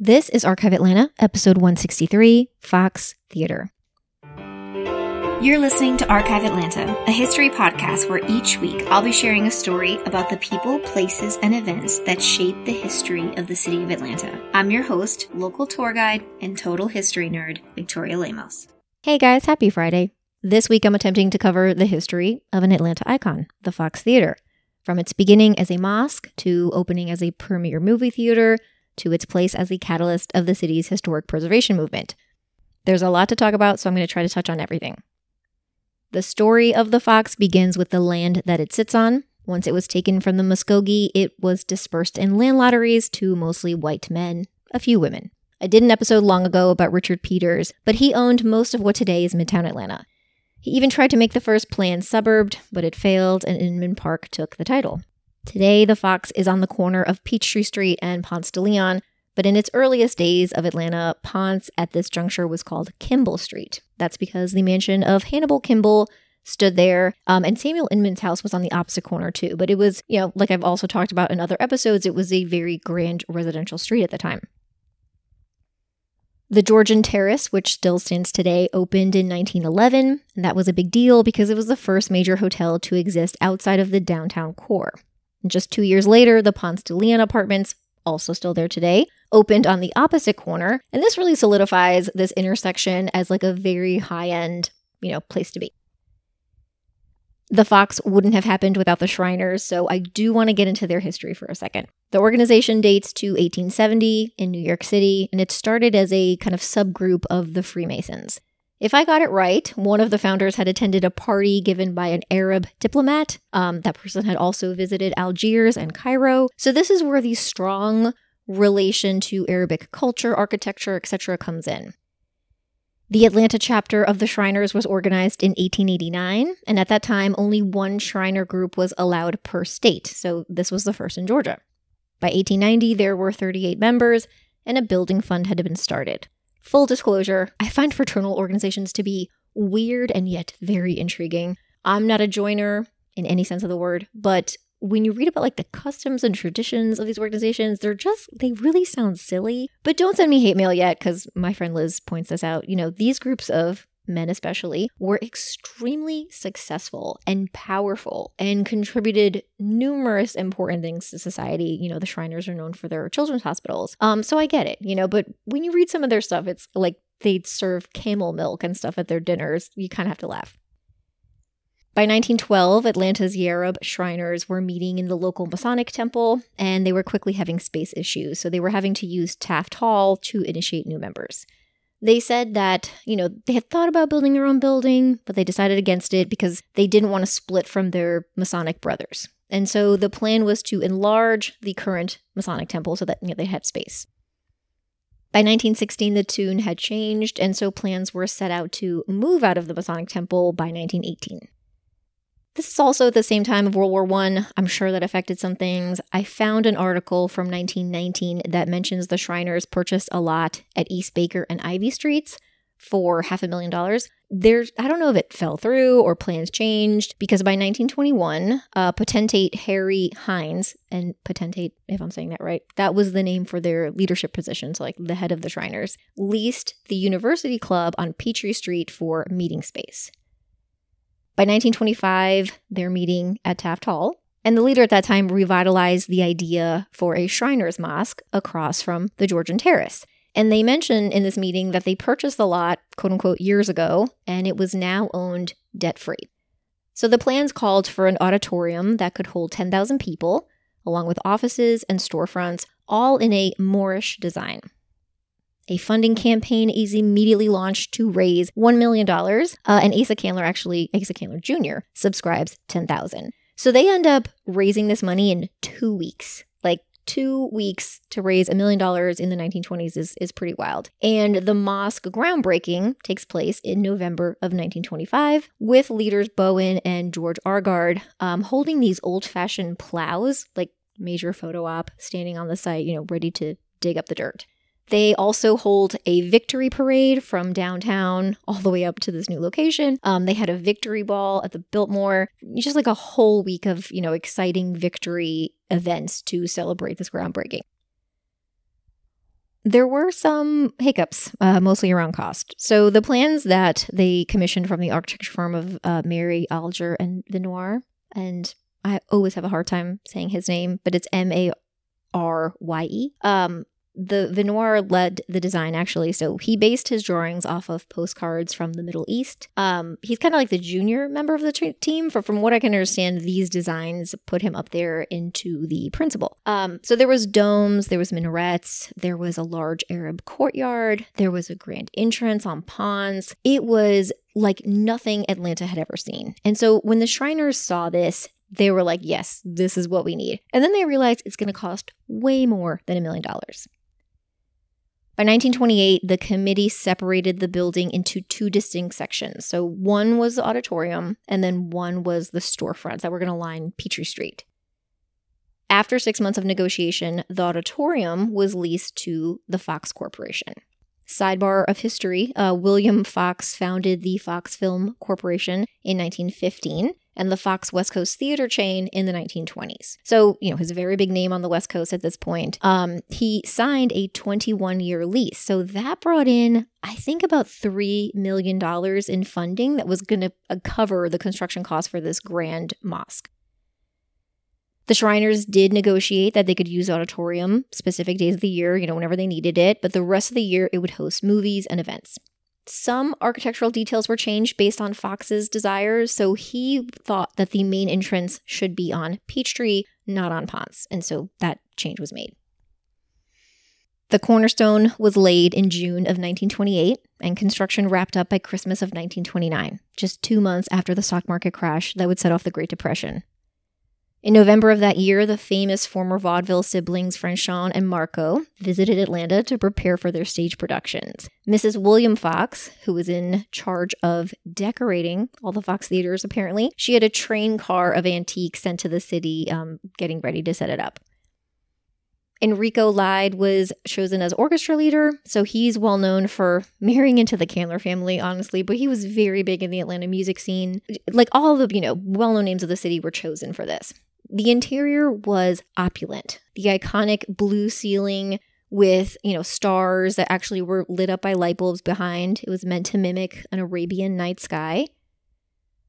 This is Archive Atlanta, episode 163 Fox Theater. You're listening to Archive Atlanta, a history podcast where each week I'll be sharing a story about the people, places, and events that shape the history of the city of Atlanta. I'm your host, local tour guide, and total history nerd, Victoria Lemos. Hey guys, happy Friday. This week I'm attempting to cover the history of an Atlanta icon, the Fox Theater. From its beginning as a mosque to opening as a premier movie theater to its place as the catalyst of the city's historic preservation movement. There's a lot to talk about, so I'm going to try to touch on everything. The story of the Fox begins with the land that it sits on. Once it was taken from the Muskogee, it was dispersed in land lotteries to mostly white men, a few women. I did an episode long ago about Richard Peters, but he owned most of what today is Midtown Atlanta. He even tried to make the first plan suburbed, but it failed and Inman Park took the title. Today, the Fox is on the corner of Peachtree Street and Ponce de Leon, but in its earliest days of Atlanta, Ponce at this juncture was called Kimball Street. That's because the mansion of Hannibal Kimball stood there, um, and Samuel Inman's house was on the opposite corner too. But it was, you know, like I've also talked about in other episodes, it was a very grand residential street at the time. The Georgian Terrace, which still stands today, opened in 1911, and that was a big deal because it was the first major hotel to exist outside of the downtown core. Just two years later, the Ponce de Leon Apartments, also still there today, opened on the opposite corner, and this really solidifies this intersection as like a very high-end, you know, place to be. The Fox wouldn't have happened without the Shriners, so I do want to get into their history for a second. The organization dates to 1870 in New York City, and it started as a kind of subgroup of the Freemasons. If I got it right, one of the founders had attended a party given by an Arab diplomat. Um, that person had also visited Algiers and Cairo. So, this is where the strong relation to Arabic culture, architecture, etc. comes in. The Atlanta chapter of the Shriners was organized in 1889, and at that time, only one Shriner group was allowed per state, so this was the first in Georgia. By 1890, there were 38 members, and a building fund had been started. Full disclosure, I find fraternal organizations to be weird and yet very intriguing. I'm not a joiner in any sense of the word, but when you read about like the customs and traditions of these organizations, they're just, they really sound silly. But don't send me hate mail yet, because my friend Liz points this out. You know, these groups of men especially were extremely successful and powerful and contributed numerous important things to society. You know the shriners are known for their children's hospitals. Um so i get it you know but when you read some of their stuff it's like they'd serve camel milk and stuff at their dinners. You kind of have to laugh. By 1912, Atlanta's Yaarab Shriners were meeting in the local Masonic temple, and they were quickly having space issues, so they were having to use Taft Hall to initiate new members. They said that, you know, they had thought about building their own building, but they decided against it because they didn't want to split from their Masonic brothers. And so the plan was to enlarge the current Masonic temple so that you know, they had space. By 1916, the tune had changed, and so plans were set out to move out of the Masonic temple by 1918. This is also at the same time of World War I. I'm sure that affected some things. I found an article from 1919 that mentions the Shriners purchased a lot at East Baker and Ivy Streets for half a million dollars. There's, I don't know if it fell through or plans changed because by 1921, uh, potentate Harry Hines, and potentate, if I'm saying that right, that was the name for their leadership positions, like the head of the Shriners, leased the University Club on Peachtree Street for meeting space. By 1925, they're meeting at Taft Hall, and the leader at that time revitalized the idea for a Shriners Mosque across from the Georgian Terrace. And they mention in this meeting that they purchased the lot, quote unquote, years ago, and it was now owned debt free. So the plans called for an auditorium that could hold 10,000 people, along with offices and storefronts, all in a Moorish design. A funding campaign is immediately launched to raise $1 million, uh, and Asa Candler actually, Asa Candler Jr., subscribes 10000 So they end up raising this money in two weeks. Like two weeks to raise a million dollars in the 1920s is, is pretty wild. And the mosque groundbreaking takes place in November of 1925 with leaders Bowen and George Argard um, holding these old fashioned plows, like major photo op, standing on the site, you know, ready to dig up the dirt. They also hold a victory parade from downtown all the way up to this new location. Um, they had a victory ball at the Biltmore, just like a whole week of, you know, exciting victory events to celebrate this groundbreaking. there were some hiccups, uh, mostly around cost. So the plans that they commissioned from the architecture firm of uh, Marye Alger and Vinour, and I always have a hard time saying his name, but it's M A R Y E. Um, the Vinour led the design actually, so he based his drawings off of postcards from the Middle East. Um, he's kind of like the junior member of the t- team. For from what I can understand, these designs put him up there into the principal. Um, so there was domes, there was minarets, there was a large Arab courtyard, there was a grand entrance on Ponce. It was like nothing Atlanta had ever seen. And so when the Shriners saw this, they were like, yes, this is what we need. And then they realized it's going to cost way more than a million dollars. By 1928, the committee separated the building into two distinct sections. So one was the auditorium, and then one was the storefronts that were going to line Peachtree Street. After six months of negotiation, the auditorium was leased to the Fox Corporation. Sidebar of history uh, William Fox founded the Fox Film Corporation in 1915 and the Fox West Coast theater chain in the 1920s. So, you know, his very big name on the West Coast at this point. Um, he signed a 21 year lease. So that brought in, I think, about $3 million in funding that was going to uh, cover the construction costs for this grand mosque. The Shriners did negotiate that they could use auditorium specific days of the year, you know, whenever they needed it, but the rest of the year it would host movies and events. Some architectural details were changed based on Fox's desires, so he thought that the main entrance should be on Peachtree, not on Ponce, and so that change was made. The cornerstone was laid in June of 1928, and construction wrapped up by Christmas of 1929, just two months after the stock market crash that would set off the Great Depression. In November of that year, the famous former vaudeville siblings Fanchon and Marco visited Atlanta to prepare for their stage productions. Mrs. William Fox, who was in charge of decorating all the Fox theaters apparently, she had a train car of antiques sent to the city, um, getting ready to set it up. Enrico Leide was chosen as orchestra leader, so he's well known for marrying into the Candler family, honestly, but he was very big in the Atlanta music scene. Like all the, you know, well known names of the city were chosen for this. The interior was opulent. The iconic blue ceiling with, you know, stars that actually were lit up by light bulbs behind. It was meant to mimic an Arabian night sky.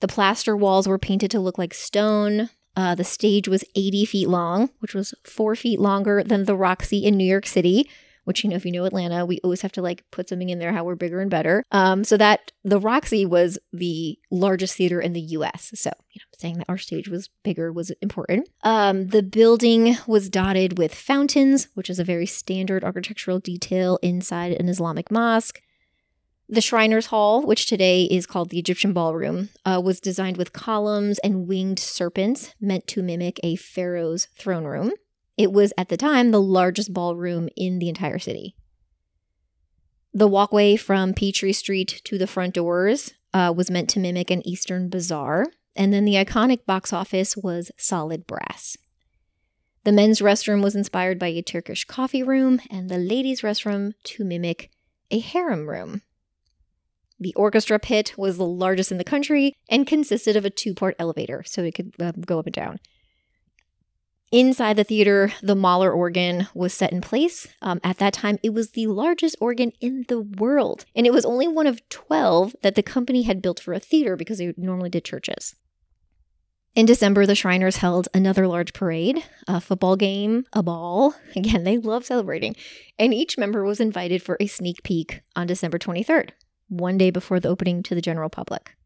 The plaster walls were painted to look like stone. Uh, the stage was 80 feet long, which was four feet longer than the Roxy in New York City, which, you know, if you know Atlanta, we always have to like put something in there how we're bigger and better. Um, so that the Roxy was the largest theater in the US. So, you know, saying that our stage was bigger was important. Um, the building was dotted with fountains, which is a very standard architectural detail inside an Islamic mosque. The Shriners Hall, which today is called the Egyptian Ballroom, uh, was designed with columns and winged serpents meant to mimic a pharaoh's throne room. It was at the time the largest ballroom in the entire city. The walkway from Peachtree Street to the front doors uh, was meant to mimic an Eastern bazaar, and then the iconic box office was solid brass. The men's restroom was inspired by a Turkish coffee room, and the ladies' restroom to mimic a harem room. The orchestra pit was the largest in the country and consisted of a two part elevator, so it could uh, go up and down. Inside the theater, the Möller organ was set in place. Um, at that time, it was the largest organ in the world, and it was only one of 12 that the company had built for a theater because they normally did churches. In December, the Shriners held another large parade, a football game, a ball. Again, they love celebrating. And each member was invited for a sneak peek on December 23rd, one day before the opening to the general public.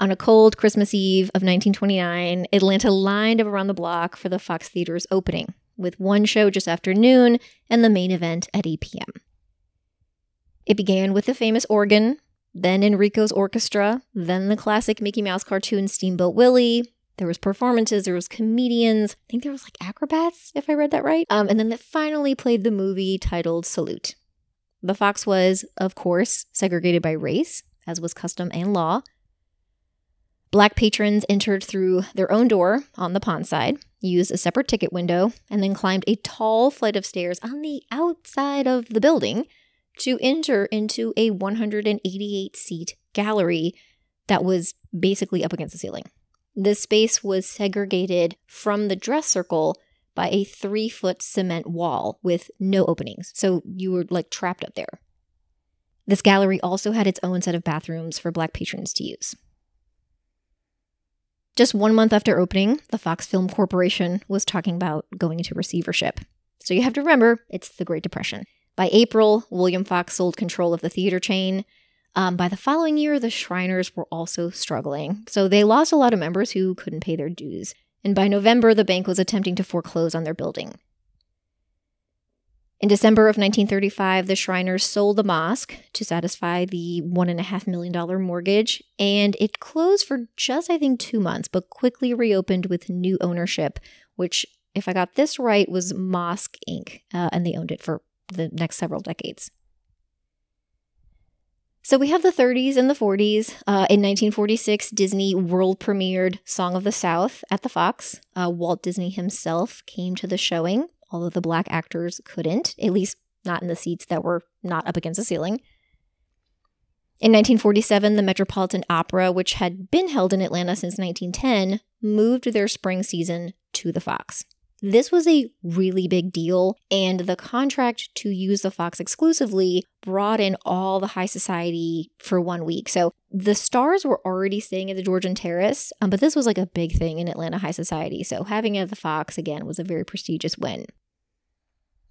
On a cold Christmas Eve of 1929, Atlanta lined up around the block for the Fox Theater's opening, with one show just after noon and the main event at 8 p.m. It began with the famous organ, then Enrico's orchestra, then the classic Mickey Mouse cartoon Steamboat Willie. There was performances, there was comedians. I think there was like acrobats, if I read that right. Um, and then it finally played the movie titled Salute. The Fox was, of course, segregated by race, as was custom and law. Black patrons entered through their own door on the Ponce side, used a separate ticket window, and then climbed a tall flight of stairs on the outside of the building to enter into a 188 seat gallery that was basically up against the ceiling. This space was segregated from the dress circle by a three foot cement wall with no openings. So you were like trapped up there. This gallery also had its own set of bathrooms for black patrons to use. Just one month after opening, the Fox Film Corporation was talking about going into receivership. So you have to remember, it's the Great Depression. By April, William Fox sold control of the theater chain. Um, by the following year, the Shriners were also struggling. So they lost a lot of members who couldn't pay their dues. And by November, the bank was attempting to foreclose on their building. In December of 1935, the Shriners sold the mosque to satisfy the $1.5 million mortgage, and it closed for just, I think, two months, but quickly reopened with new ownership, which, if I got this right, was Mosque Inc., uh, and they owned it for the next several decades. So we have the 30s and the 40s. Uh, in 1946, Disney world premiered Song of the South at the Fox. Uh, Walt Disney himself came to the showing, although the black actors couldn't, at least not in the seats that were not up against the ceiling. In 1947, the Metropolitan Opera, which had been held in Atlanta since 1910, moved their spring season to the Fox. This was a really big deal, and the contract to use the Fox exclusively brought in all the high society for one week. So the stars were already staying at the Georgian Terrace, um, but this was like a big thing in Atlanta high society. So having it at the Fox again was a very prestigious win.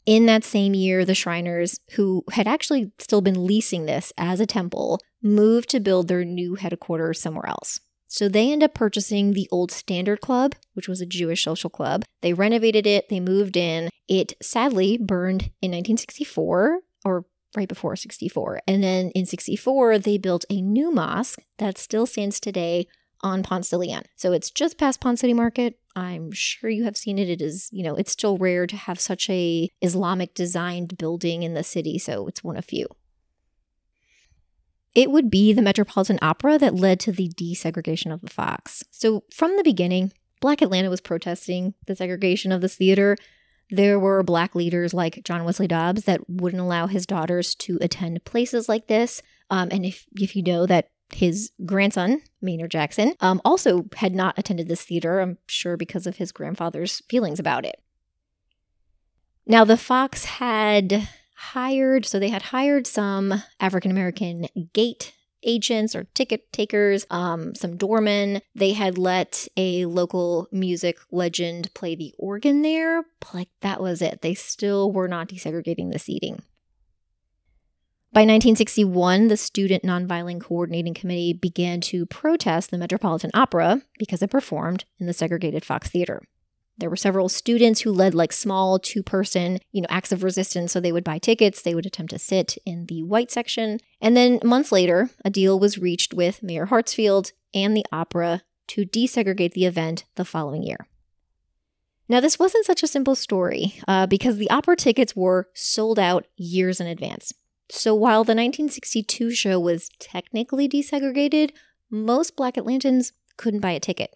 In that same year, the Shriners, who had actually still been leasing this as a temple, moved to build their new headquarters somewhere else. So they end up purchasing the old Standard Club, which was a Jewish social club. They renovated it, they moved in. It sadly burned in 1964 or right before 64. And then in 64, they built a new mosque that still stands today on Ponce de Leon. So it's just past Ponce City Market. I'm sure you have seen it. It is, you know, it's still rare to have such a Islamic designed building in the city, so it's one of few. It would be the Metropolitan Opera that led to the desegregation of the Fox. So, from the beginning, Black Atlanta was protesting the segregation of this theater. There were black leaders like John Wesley Dobbs that wouldn't allow his daughters to attend places like this. Um, and if, if you know that his grandson, Maynard Jackson, um, also had not attended this theater, I'm sure because of his grandfather's feelings about it. Now, the Fox had hired, so they had hired some African American gate agents or ticket takers, um, some doormen. They had let a local music legend play the organ there, but like that was it. They still were not desegregating the seating. By 1961, the Student Nonviolent Coordinating Committee began to protest the Metropolitan Opera because it performed in the segregated Fox Theater. There were several students who led like small two person, you know, acts of resistance. So they would buy tickets, they would attempt to sit in the white section. And then months later, a deal was reached with Mayor Hartsfield and the opera to desegregate the event the following year. Now, this wasn't such a simple story uh, because the opera tickets were sold out years in advance. So while the 1962 show was technically desegregated, most Black Atlantans couldn't buy a ticket.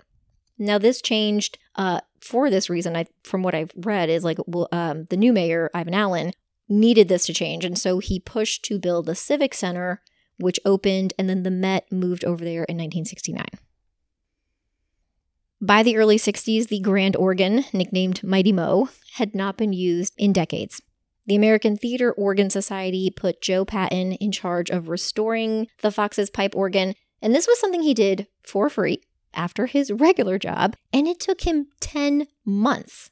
Now, this changed uh, for this reason. I, from what I've read, is like well, um, the new mayor Ivan Allen needed this to change, and so he pushed to build the Civic Center, which opened, and then the Met moved over there in 1969. By the early 60s, the grand organ, nicknamed Mighty Mo, had not been used in decades. The American Theater Organ Society put Joe Patton in charge of restoring the Fox's pipe organ, and this was something he did for free after his regular job, and it took him 10 months.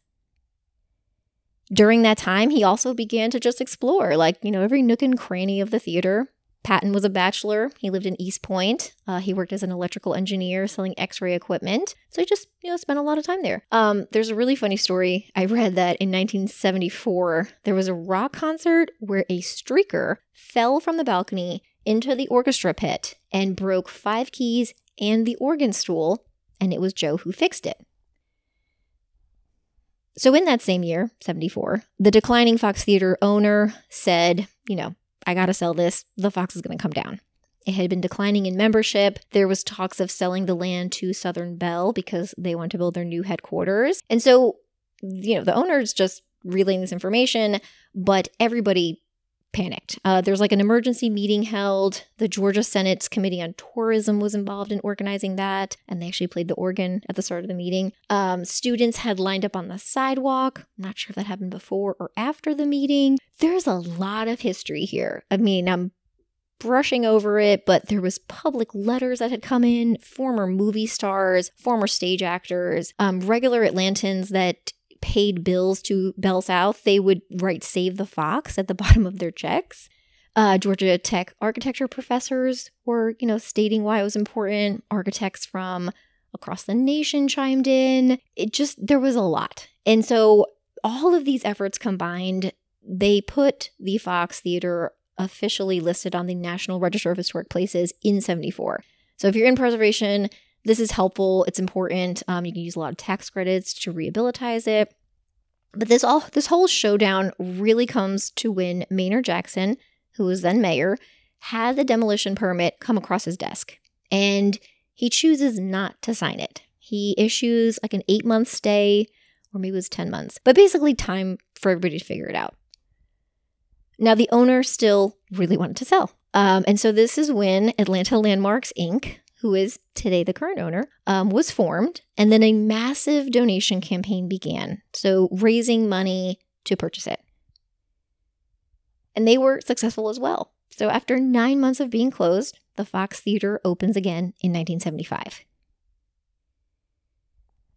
During that time, he also began to just explore, like, you know, every nook and cranny of the theater. Patton was a bachelor. He lived in East Point. Uh, he worked as an electrical engineer selling x ray equipment. So he just, you know, spent a lot of time there. Um, there's a really funny story. I read that in 1974, there was a rock concert where a streaker fell from the balcony into the orchestra pit and broke five keys and the organ stool, and it was Joe who fixed it. So, in that same year, 74, the declining Fox Theater owner said, You know, I got to sell this. The Fox is to come down. It had been declining in membership. There was talks of selling the land to Southern Bell because they want to build their new headquarters. And so, you know, the owners just relaying this information, but everybody panicked. Uh, there's like an emergency meeting held. The Georgia Senate's Committee on Tourism was involved in organizing that, and they actually played the organ at the start of the meeting. Um, students had lined up on the sidewalk. Not sure if that happened before or after the meeting. There's a lot of history here. I mean, I'm brushing over it, but there was public letters that had come in, former movie stars, former stage actors, um, regular Atlantans that paid bills to Bell South, they would write Save the Fox at the bottom of their checks. Uh, Georgia Tech architecture professors were, you know, stating why it was important. Architects from across the nation chimed in. It just, there was a lot. And so all of these efforts combined, they put the Fox Theater officially listed on the National Register of Historic Places in 74. So if you're in preservation, this is helpful. It's important. Um, you can use a lot of tax credits to rehabilitate it. But this all this whole showdown really comes to when Maynard Jackson, who was then mayor, had the demolition permit come across his desk, and he chooses not to sign it. He issues like an eight month stay, or maybe it was ten months, but basically time for everybody to figure it out. Now the owner still really wanted to sell, um, and so this is when Atlanta Landmarks Inc who is today the current owner, um, was formed, and then a massive donation campaign began. So, raising money to purchase it. And they were successful as well. So, after nine months of being closed, the Fox Theater opens again in 1975.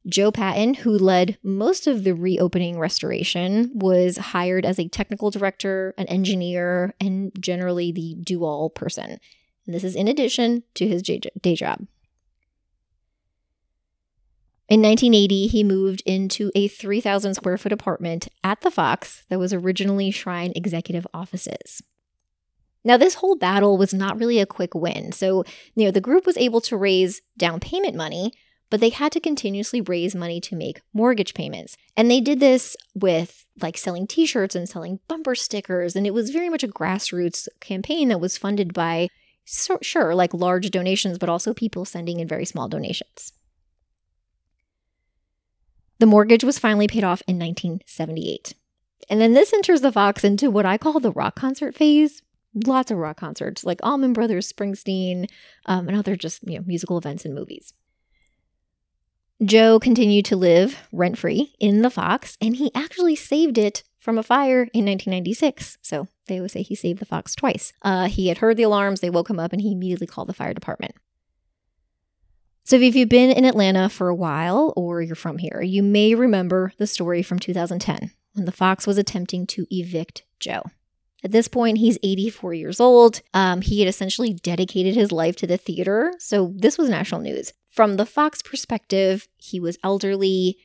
Joe Patton, who led most of the reopening restoration, was hired as a technical director, an engineer, and generally the do all person. And this is in addition to his day job. In 1980, he moved into a 3,000 square foot apartment at the Fox that was originally Shrine Executive Offices. Now, this whole battle was not really a quick win. So, you know, the group was able to raise down payment money, but they had to continuously raise money to make mortgage payments. And they did this with like selling t shirts and selling bumper stickers. And it was very much a grassroots campaign that was funded by so, sure, like large donations, but also people sending in very small donations. The mortgage was finally paid off in 1978. And then this enters the Fox into what I call the rock concert phase. Lots of rock concerts, like Allman Brothers, Springsteen, um, and other just you know musical events and movies. Joe continued to live rent free in the Fox, and he actually saved it from a fire in 1996. So they always say he saved the fox twice. Uh, he had heard the alarms, they woke him up, and he immediately called the fire department. So, if you've been in Atlanta for a while or you're from here, you may remember the story from 2010 when the fox was attempting to evict Joe. At this point, he's 84 years old. Um, he had essentially dedicated his life to the theater, so this was national news. From the Fox perspective, he was elderly.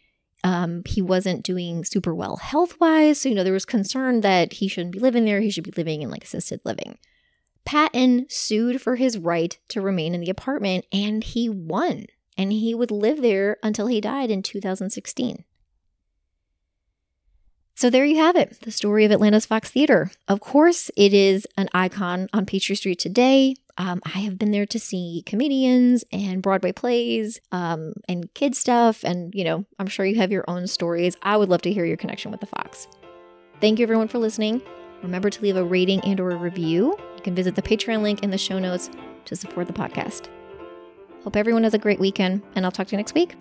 Um, he wasn't doing super well health wise. So, you know, there was concern that he shouldn't be living there. He should be living in like assisted living. Patton sued for his right to remain in the apartment and he won. And he would live there until he died in 2016. So there you have it, the story of Atlanta's Fox Theater. Of course, it is an icon on Peachtree Street today. Um, I have been there to see comedians and Broadway plays um, and kid stuff. And, you know, I'm sure you have your own stories. I would love to hear your connection with the Fox. Thank you, everyone, for listening. Remember to leave a rating and or a review. You can visit the Patreon link in the show notes to support the podcast. Hope everyone has a great weekend, and I'll talk to you next week.